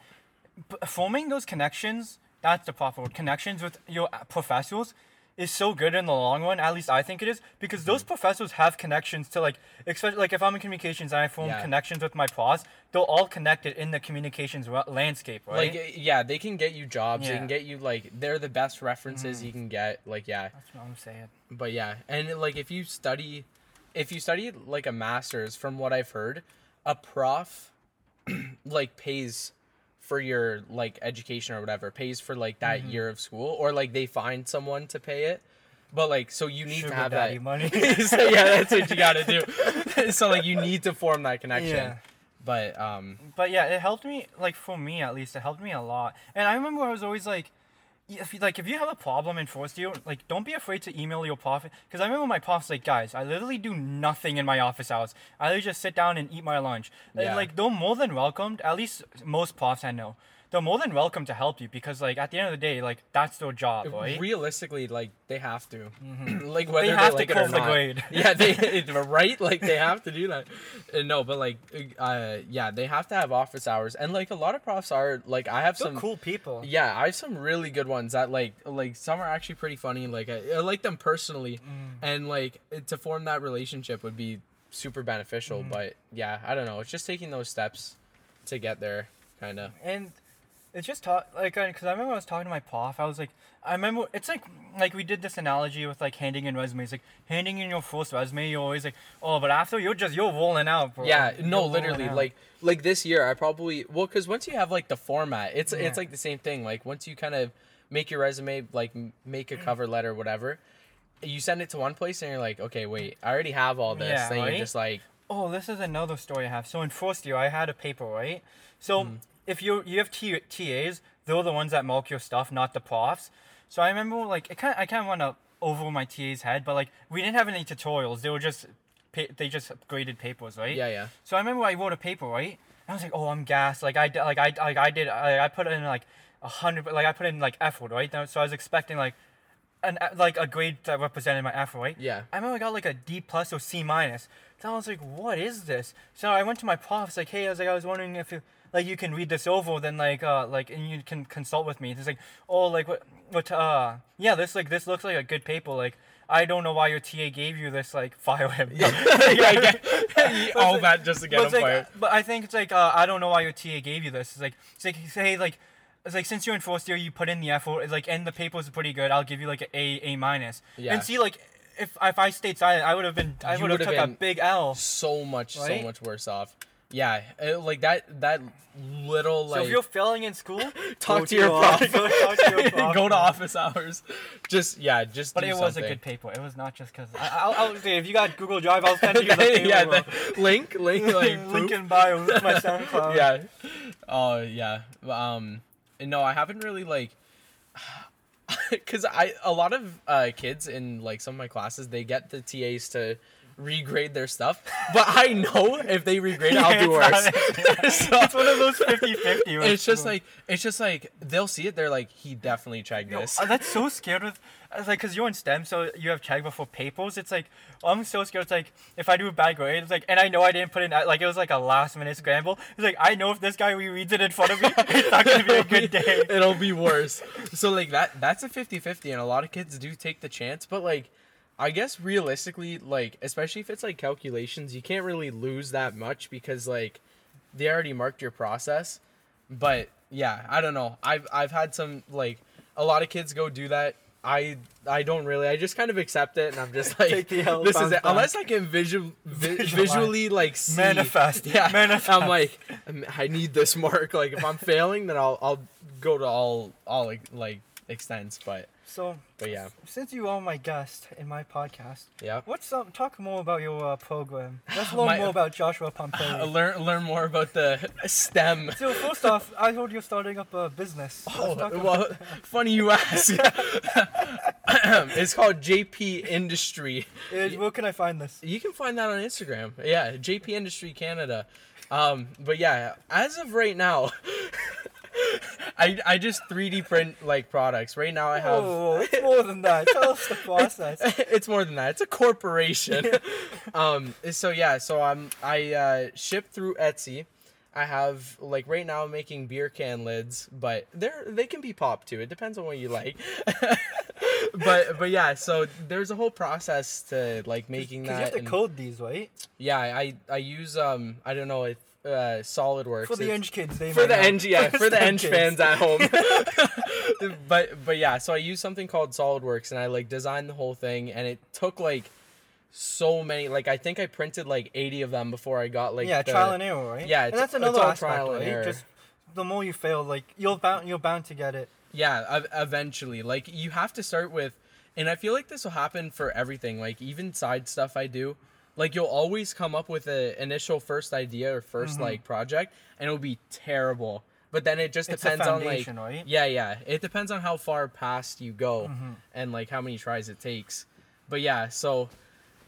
Forming those connections, that's the proper word. Connections with your uh, professors is so good in the long run. At least I think it is because those Mm-hmm. professors have connections to like, especially like if I'm in communications and I form Yeah. connections with my profs, they're all connected in the communications ra- landscape, right? Like yeah, they can get you jobs. They can get you like they're the best references you can get. Like yeah. that's what I'm saying. But yeah, and like if you study, if you study like a master's, from what I've heard, a prof (clears throat) like pays for your like education or whatever, pays for like that Mm-hmm. year of school, or like they find someone to pay it. But like, so you need Sugar to have that money. (laughs) so yeah, that's what you gotta do. (laughs) so like, you need to form that connection. Yeah. But um, but yeah, it helped me. Like for me, at least, it helped me a lot. And I remember I was always like, if you, like if you have a problem in first year, like don't be afraid to email your prof. Because I remember my prof's like, guys, I literally do nothing in my office hours. I literally just sit down and eat my lunch. Yeah. like they're more than welcomed. At least most profs I know. They're more than welcome to help you because like at the end of the day, like that's their job, right? realistically, like they have to, (laughs) like whether they, have to like it or the not. grade. (laughs) yeah, they (laughs) right, like they have to do that. Uh, No, but like, uh, yeah, they have to have office hours, and like a lot of profs are like, I have They're some cool people. Yeah, I have some really good ones that like like some are actually pretty funny. Like I, I like them personally, Mm. and like to form that relationship would be super beneficial. Mm. But yeah, I don't know. It's just taking those steps to get there, kind of. and it's just taught like because I remember I was talking to my prof. I was like, I remember it's like like we did this analogy with like handing in resumes. Like handing in your first resume, you're always like, oh, but after you're just you're rolling out, bro. Yeah, You're no, literally, like like this year, I probably well, because once you have like the format, it's Yeah. it's like the same thing. Like once you kind of make your resume, like make a cover letter, whatever. You send it to one place and you're like, okay, wait, I already have all this. Yeah, then right? you're just like, Oh, this is another story I have. So in first year, I had a paper, right? So Mm-hmm. If you you have T- TAs, they're the ones that mark your stuff, not the profs. So I remember like it kind I kind of went up over my TA's head, but like we didn't have any tutorials. They were just pa- they just graded papers, right? yeah, yeah. So I remember I wrote a paper, right? And I was like, oh, I'm gassed. Like I like I like I did I, I put in like a hundred, like I put in like effort, right? So I was expecting like an like a grade that represented my effort, right? Yeah. I remember I got like a D plus or C minus. So I was like, what is this? So I went to my prof. Like, hey, I was like, I was wondering if you like you can read this over, then like uh like and you can consult with me. It's like, oh, like what what uh yeah, this like this looks like a good paper. Like I don't know why your TA gave you this. Like (laughs) fire him. yeah, (laughs) (laughs) I get all that just to get But, him like, fired. but I think it's like uh, I don't know why your TA gave you this. It's like it's like say like it's like since you're in first year, you put in the effort. It's like and the papers pretty good. I'll give you like an A A minus. Yeah. And see like if if I stayed silent, I would have been I would have took a big L. So much, Right? so much worse off. Yeah, it- like that. That little So like if you're failing in school, (laughs) talk go to your prof. prof. Go (laughs) talk to your prof. (laughs) Go to office hours. Just yeah, just. But do it was a good paper. It was not just because I'll, I'll say if you got Google Drive, I'll send you the paper. yeah, the link, link, like link proof. in bio. My SoundCloud. yeah. Oh yeah. Um. No, I haven't really like. (sighs) Cause I a lot of uh, kids in like some of my classes they get the TAs to regrade their stuff, but I know if they regrade it, I'll do worse. It's, (laughs) So- it's one of those 50-50. (laughs) it's just like it's just like they'll see it. They're like, he definitely checked Yo, this. uh, that's so scared with, uh, like, cause you're in STEM, so you have check before papers. It's like I'm so scared. It's like if I do a bad grade, it's like, and I know I didn't put in. Like it was like a last minute scramble. It's like I know if this guy rereads it in front of me, (laughs) it's not gonna be a good day. It'll be worse. so like that that's a 50-50 and a lot of kids do take the chance, but like I guess realistically like especially if it's like calculations, you can't really lose that much because like they already marked your process. But yeah, I don't know. I've I've had some like a lot of kids go do that. I I don't really. I just kind of accept it, and I'm just (laughs) like, Take the L, this is it. back. Unless I can visual, vi- visually like see, Manifest. Yeah, Manifest. I'm like, I'm- I need this mark. Like if I'm failing, then I'll I'll go to all all like, like extents. But So but yeah, since you are my guest in my podcast, yeah. what's up? Talk more about your uh, program. Let's (sighs) learn My- more about Joshua Uh, Pompeo. (laughs) learn learn more about the (laughs) STEM. so first off, I heard you're starting up a business. Oh, well, (laughs) funny you ask. it's called JP Industry. Uh, where can I find this? You can find that on Instagram. Yeah, JP Industry Canada. Um, but yeah, as of right now, (laughs) I I just 3D print like products. Right now I have Oh, it's more than that. (laughs) Tell us the process. (laughs) it's more than that. It's a corporation. um so yeah, so I'm I uh ship through Etsy. I have like right now I'm making beer can lids, but they're they can be popped too. It depends on what you like. but but yeah, so there's a whole process to like making Because you have to and- code these, right? yeah, I I use um I don't know if uh SolidWorks For the Eng kids, they for (laughs) the. Eng yeah for the Eng fans at (laughs) home. (laughs) but but yeah, so I used something called SolidWorks and I like designed the whole thing and it took like so many like I think I printed like 80 of them before I got like yeah, the- trial and error, right? Yeah, and that's another aspect, trial and right? error. Just the more you fail, like you're bound, you're bound to get it. Yeah, eventually. Like you have to start with and I feel like this will happen for everything, like even side stuff I do. Like you'll always come up with a initial first idea or 1st Mm-hmm. like project and it'll be terrible. But then it just It's depends on like right? Yeah, yeah. It depends on how far past you go Mm-hmm. and like how many tries it takes. But yeah, so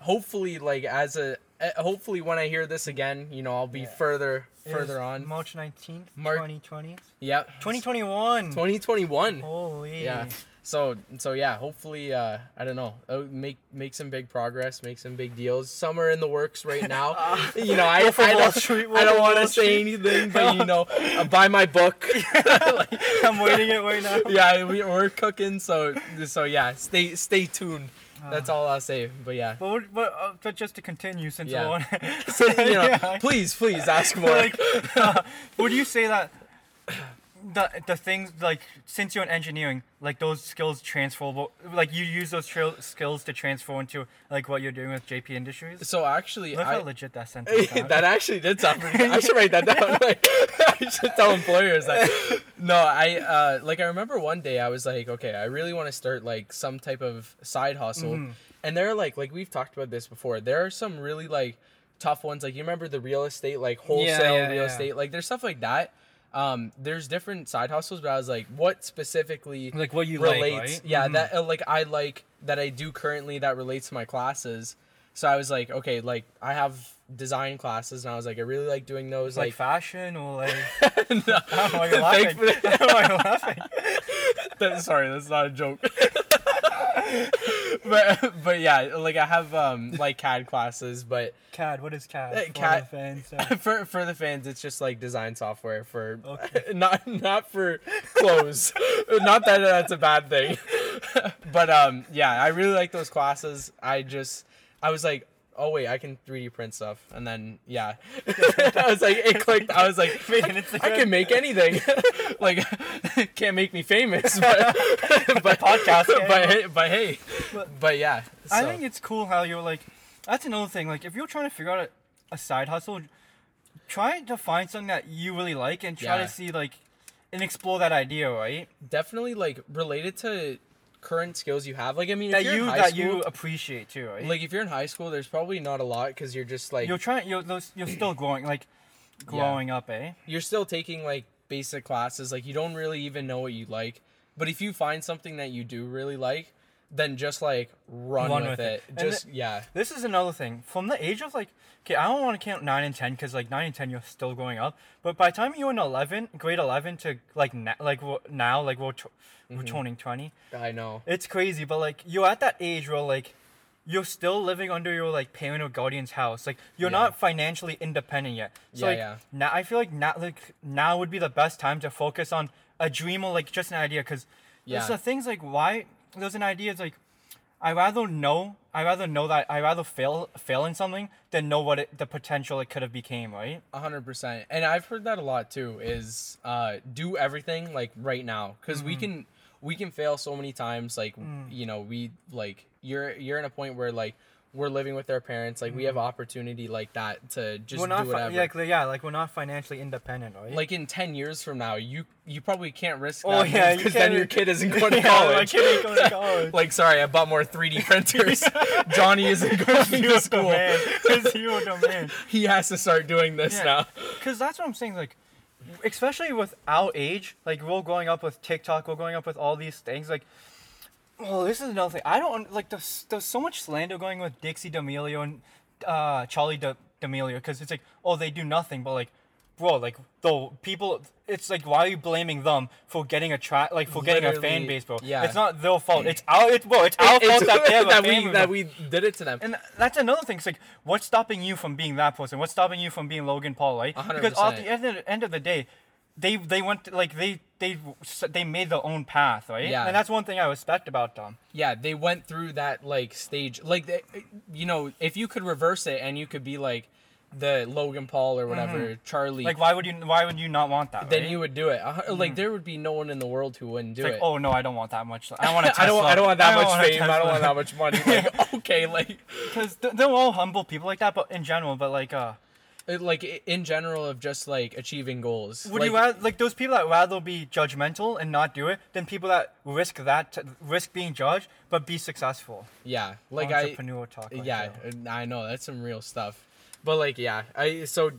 hopefully like as a eh, hopefully when I hear this again, you know, I'll be Yeah. further It further on. March 19th, Mar- 2020. Yeah. 2021. 2021. Holy. Yeah. So so yeah, hopefully uh I don't know, uh, make make some big progress, make some big deals. Some are in the works right (laughs) now. you know, I, I Wall don't, I don't want to say anything, but you know, (laughs) uh, buy my book. (laughs) I'm waiting it right now. yeah, we, we're cooking, so so yeah, stay stay tuned. Ah. That's all I'll say. But yeah, But, but, uh, but just to continue, since Yeah. we're on, so, you know, Yeah. please please ask more. like, uh, would you say that the the things like since you're in engineering, like those skills transferable, like you use those tra- skills to transfer into like what you're doing with JP Industries. So actually, Look I, how legit that sentence. (laughs) that actually did sound pretty good. I should write that down. (laughs) Like, (laughs) I should tell employers that. No, I uh, like I remember one day I was like, okay, I really want to start like some type of side hustle, Mm-hmm. and there are like like we've talked about this before. There are some really like tough ones. Like you remember the real estate, like wholesale yeah, real yeah. estate. Like there's stuff like that. Um, there's different side hustles, but I was like, what specifically like what you like, relates? right? Yeah, Mhm. that uh, like I like that I do currently that relates to my classes. So I was like, okay, like I have design classes, and I was like, I really like doing those. like, Like, fashion or like. (laughs) no. I don't know why you're laughing. Thankfully- I don't know why you're laughing. That- sorry, that's not a joke. (laughs) (laughs) but but yeah, like I have um like CAD classes, but CAD. What is CAD? Uh, For CAD the fans, uh, (laughs) for for the fans, it's just like design software for Okay. (laughs) not not for clothes. not that that's a bad thing, but um yeah, I really like those classes. I just I was like. Oh wait, I can 3D print stuff, and then yeah, (laughs) I was like, it clicked. I was like, (laughs) I, I can make anything. (laughs) like, can't make me famous, but but podcast But hey, but hey, But- but yeah. I think it's cool how you're like. That's another thing. Like, if you're trying to figure out a, a side hustle, try to find something that you really like and try Yeah. to see like, and explore that idea, right? definitely like related to current skills you have. Like I mean, That you that school, you appreciate too, right? like if you're in high school, there's probably not a lot because you're just like you're trying. You're you're still growing, like, growing up, eh? You're still taking like basic classes. Like you don't really even know what you like. But if you find something that you do really like, then just like run, Run with, with it. it. Just yeah, This is another thing. From the age of like, okay, I don't want to count nine and ten because like nine and ten you're still growing up. But by the time you're in eleven, grade eleven to like na- like now, like we're, t- we're mm-hmm. turning twenty. I know. It's crazy, but like you're at that age where like you're still living under your like parent or guardian's house. Like you're Yeah. not financially independent yet. So Yeah, like yeah. now I feel like now like now would be the best time to focus on a dream or like just an idea because Yeah. there's the things like why there's an idea it's like I rather know I rather know that I rather fail fail in something than know what it, the potential it could have became, right? A hundred percent, and I've heard that a lot too. Is uh, do everything like right now, because we can we can fail so many times. Like you know, we like you're you're in a point where like we're living with our parents. Like we have mm-hmm. opportunity like that to just we're not do fi- whatever. yeah, like, yeah, like we're not financially independent, right? like in ten years from now, you you probably can't risk Oh, yeah, you because then your kid isn't (laughs) going to Yeah, my college. kid ain't going to (laughs) college. like sorry, I bought more 3D (laughs) printers. Johnny isn't going to school. man. 'Cause you're the man. He has to start doing this Yeah. now. Because that's what I'm saying. Like, especially with our age, like we're growing up with TikTok, we're growing up with all these things. Like, oh, this is another thing. I don't like. There's there's so much slander going with Dixie D'Amelio and uh, Charlie D- D'Amelio because it's like, oh, they do nothing, but like. Bro, like though people, it's like why are you blaming them for getting a track, like for getting a fan base, bro? yeah. it's not their fault. It's our, it's bro, it's our (laughs) It's- fault that they have (laughs) a that fan we base, that we did it to them. And that's another thing. It's like, what's stopping you from being that person? What's stopping you from being Logan Paul, right? A hundred Because at the end of, the end of the day, they they went to, like they they they made their own path, right? Yeah. And that's one thing I respect about them. yeah they went through that like stage like they, you know if you could reverse it and you could be like the logan paul or whatever charlie Mm-hmm. Like, why would you why would you not want that? then right? you would do it like there would be no one in the world who wouldn't do like, it oh no, I don't want that much. I want a (laughs) I don't, I don't want that want much fame. I don't want that much money. Like, (laughs) okay, like, (laughs) Because they're all humble people like that, but in general, but like, uh, like in general of just like achieving goals. would like, you rather like those people that rather be judgmental and not do it than people that risk that risk being judged but be successful? Yeah, like I, talk. right yeah, and I know that's some real stuff. But like, yeah, I so,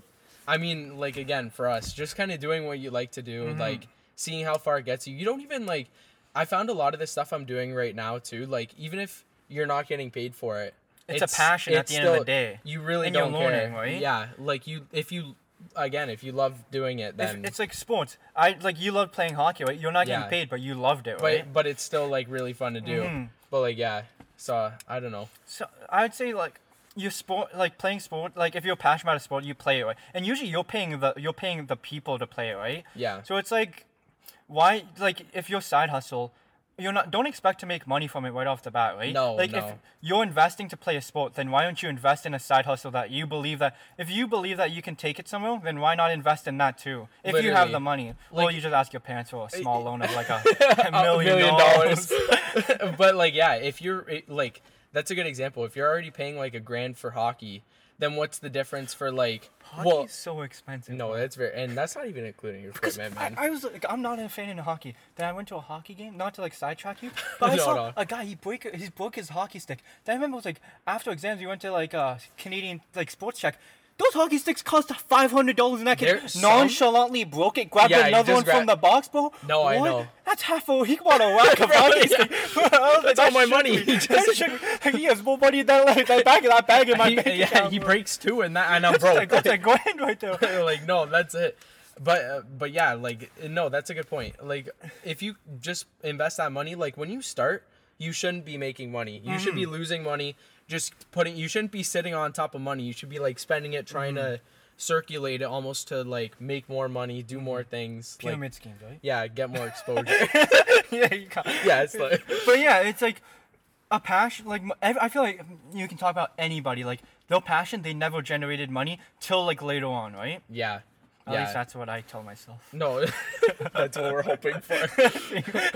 I mean, like again, for us, just kind of doing what you like to do, Mm-hmm. like seeing how far it gets you. You don't even like. I found a lot of the stuff I'm doing right now too. Like even if you're not getting paid for it, It's a passion at it's the end of the day. You really And you're don't learning, care, right? Yeah, like you if you again if you love doing it, then it's like sports. I like you love playing hockey, right? You're not Yeah. getting paid, but you loved it, but right? but it's still like really fun to do. Mhm. But like yeah, so I don't know. So I'd say like your sport, like playing sport, like if you're passionate about a sport, you play it, right? And usually you're paying the you're paying the people to play it, right? Yeah. So it's like, why like if your side hustle, you're not don't expect to make money from it right off the bat, right? No, like if you're investing to play a sport, then why don't you invest in a side hustle that you believe that if you believe that you can take it somewhere, then why not invest in that too? If you have the money, or you just ask your parents for a eh, small loan of like a, (laughs) a (laughs) A million, million dollars. (laughs) but like yeah if you're eh, like that's a good example if you're already paying like a grand for hockey then what's the difference for like Hockey well is so expensive. no that's very and that's not even including your equipment man I was like, I'm not a fan of hockey. Then I went to a hockey game, not to like sidetrack you, (laughs) but I No, saw no. a guy. He break he broke his hockey stick. Then I remember it was like after exams, we went to like a Canadian like sports check. Those hockey sticks cost five hundred dollars, and kid There's some- nonchalantly broke it, grabbed Yeah, another one from the box, bro. No, I know. That's half a he bought a (laughs) rack of hockey sticks. I was like, That's all my money. be- He (laughs) just- should- he has more money than like, that bag that bag in my he, bank yeah account, he breaks two and that and i'm (laughs) That's broke like, that's a grand right there. like no that's it but uh, but yeah like no that's a good point like if you just invest that money like when you start you shouldn't be making money you should be Mm-hmm. losing money just putting you shouldn't be sitting on top of money you should be like spending it trying Mm-hmm. to circulate it almost to like make more money do more things like, Pyramid schemes, right? yeah get more (laughs) exposure (laughs) yeah, you can't. yeah it's like (laughs) but yeah, it's like a passion. Like I feel like you can talk about anybody. Like their passion, they never generated money till like later on, right? yeah At yeah least that's what I tell myself. no (laughs) that's what we're hoping for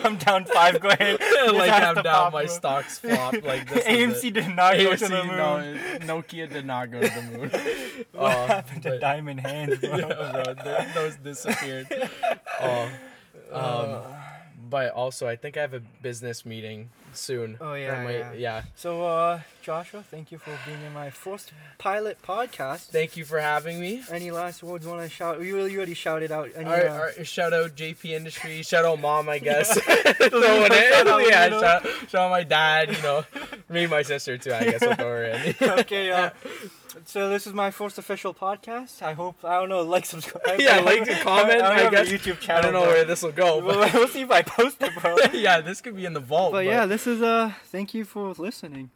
(laughs) I'm down five grand. (laughs) like I'm down my stocks flop like this AMC did not go to the moon. no, Nokia did not go to the moon. What Uh, happened to diamond hands, bro? yeah, bro, those disappeared. Oh, um, but also, I think I have a business meeting soon. Oh, yeah, yeah. yeah. So, uh, Joshua, thank you for being in my first pilot podcast. Thank you for having me. Any last words want to shout? You really, already shouted out. Any, All right, uh, all right, shout out JP Industries. Shout out mom, I guess. (laughs) (laughs) Throwing it. out Yeah, shout, shout out my dad. You know, me, and my sister too. I guess we'll throw her in. okay, uh, (laughs) so this is my first official podcast. I hope I don't know, like, subscribe. (laughs) Yeah, like (laughs) and comment, I, I a guess. YouTube channel. I don't know bro. where this will go, but (laughs) we'll see if I post it, bro. yeah, this could be in the vault. But yeah, this is uh. Thank you for listening.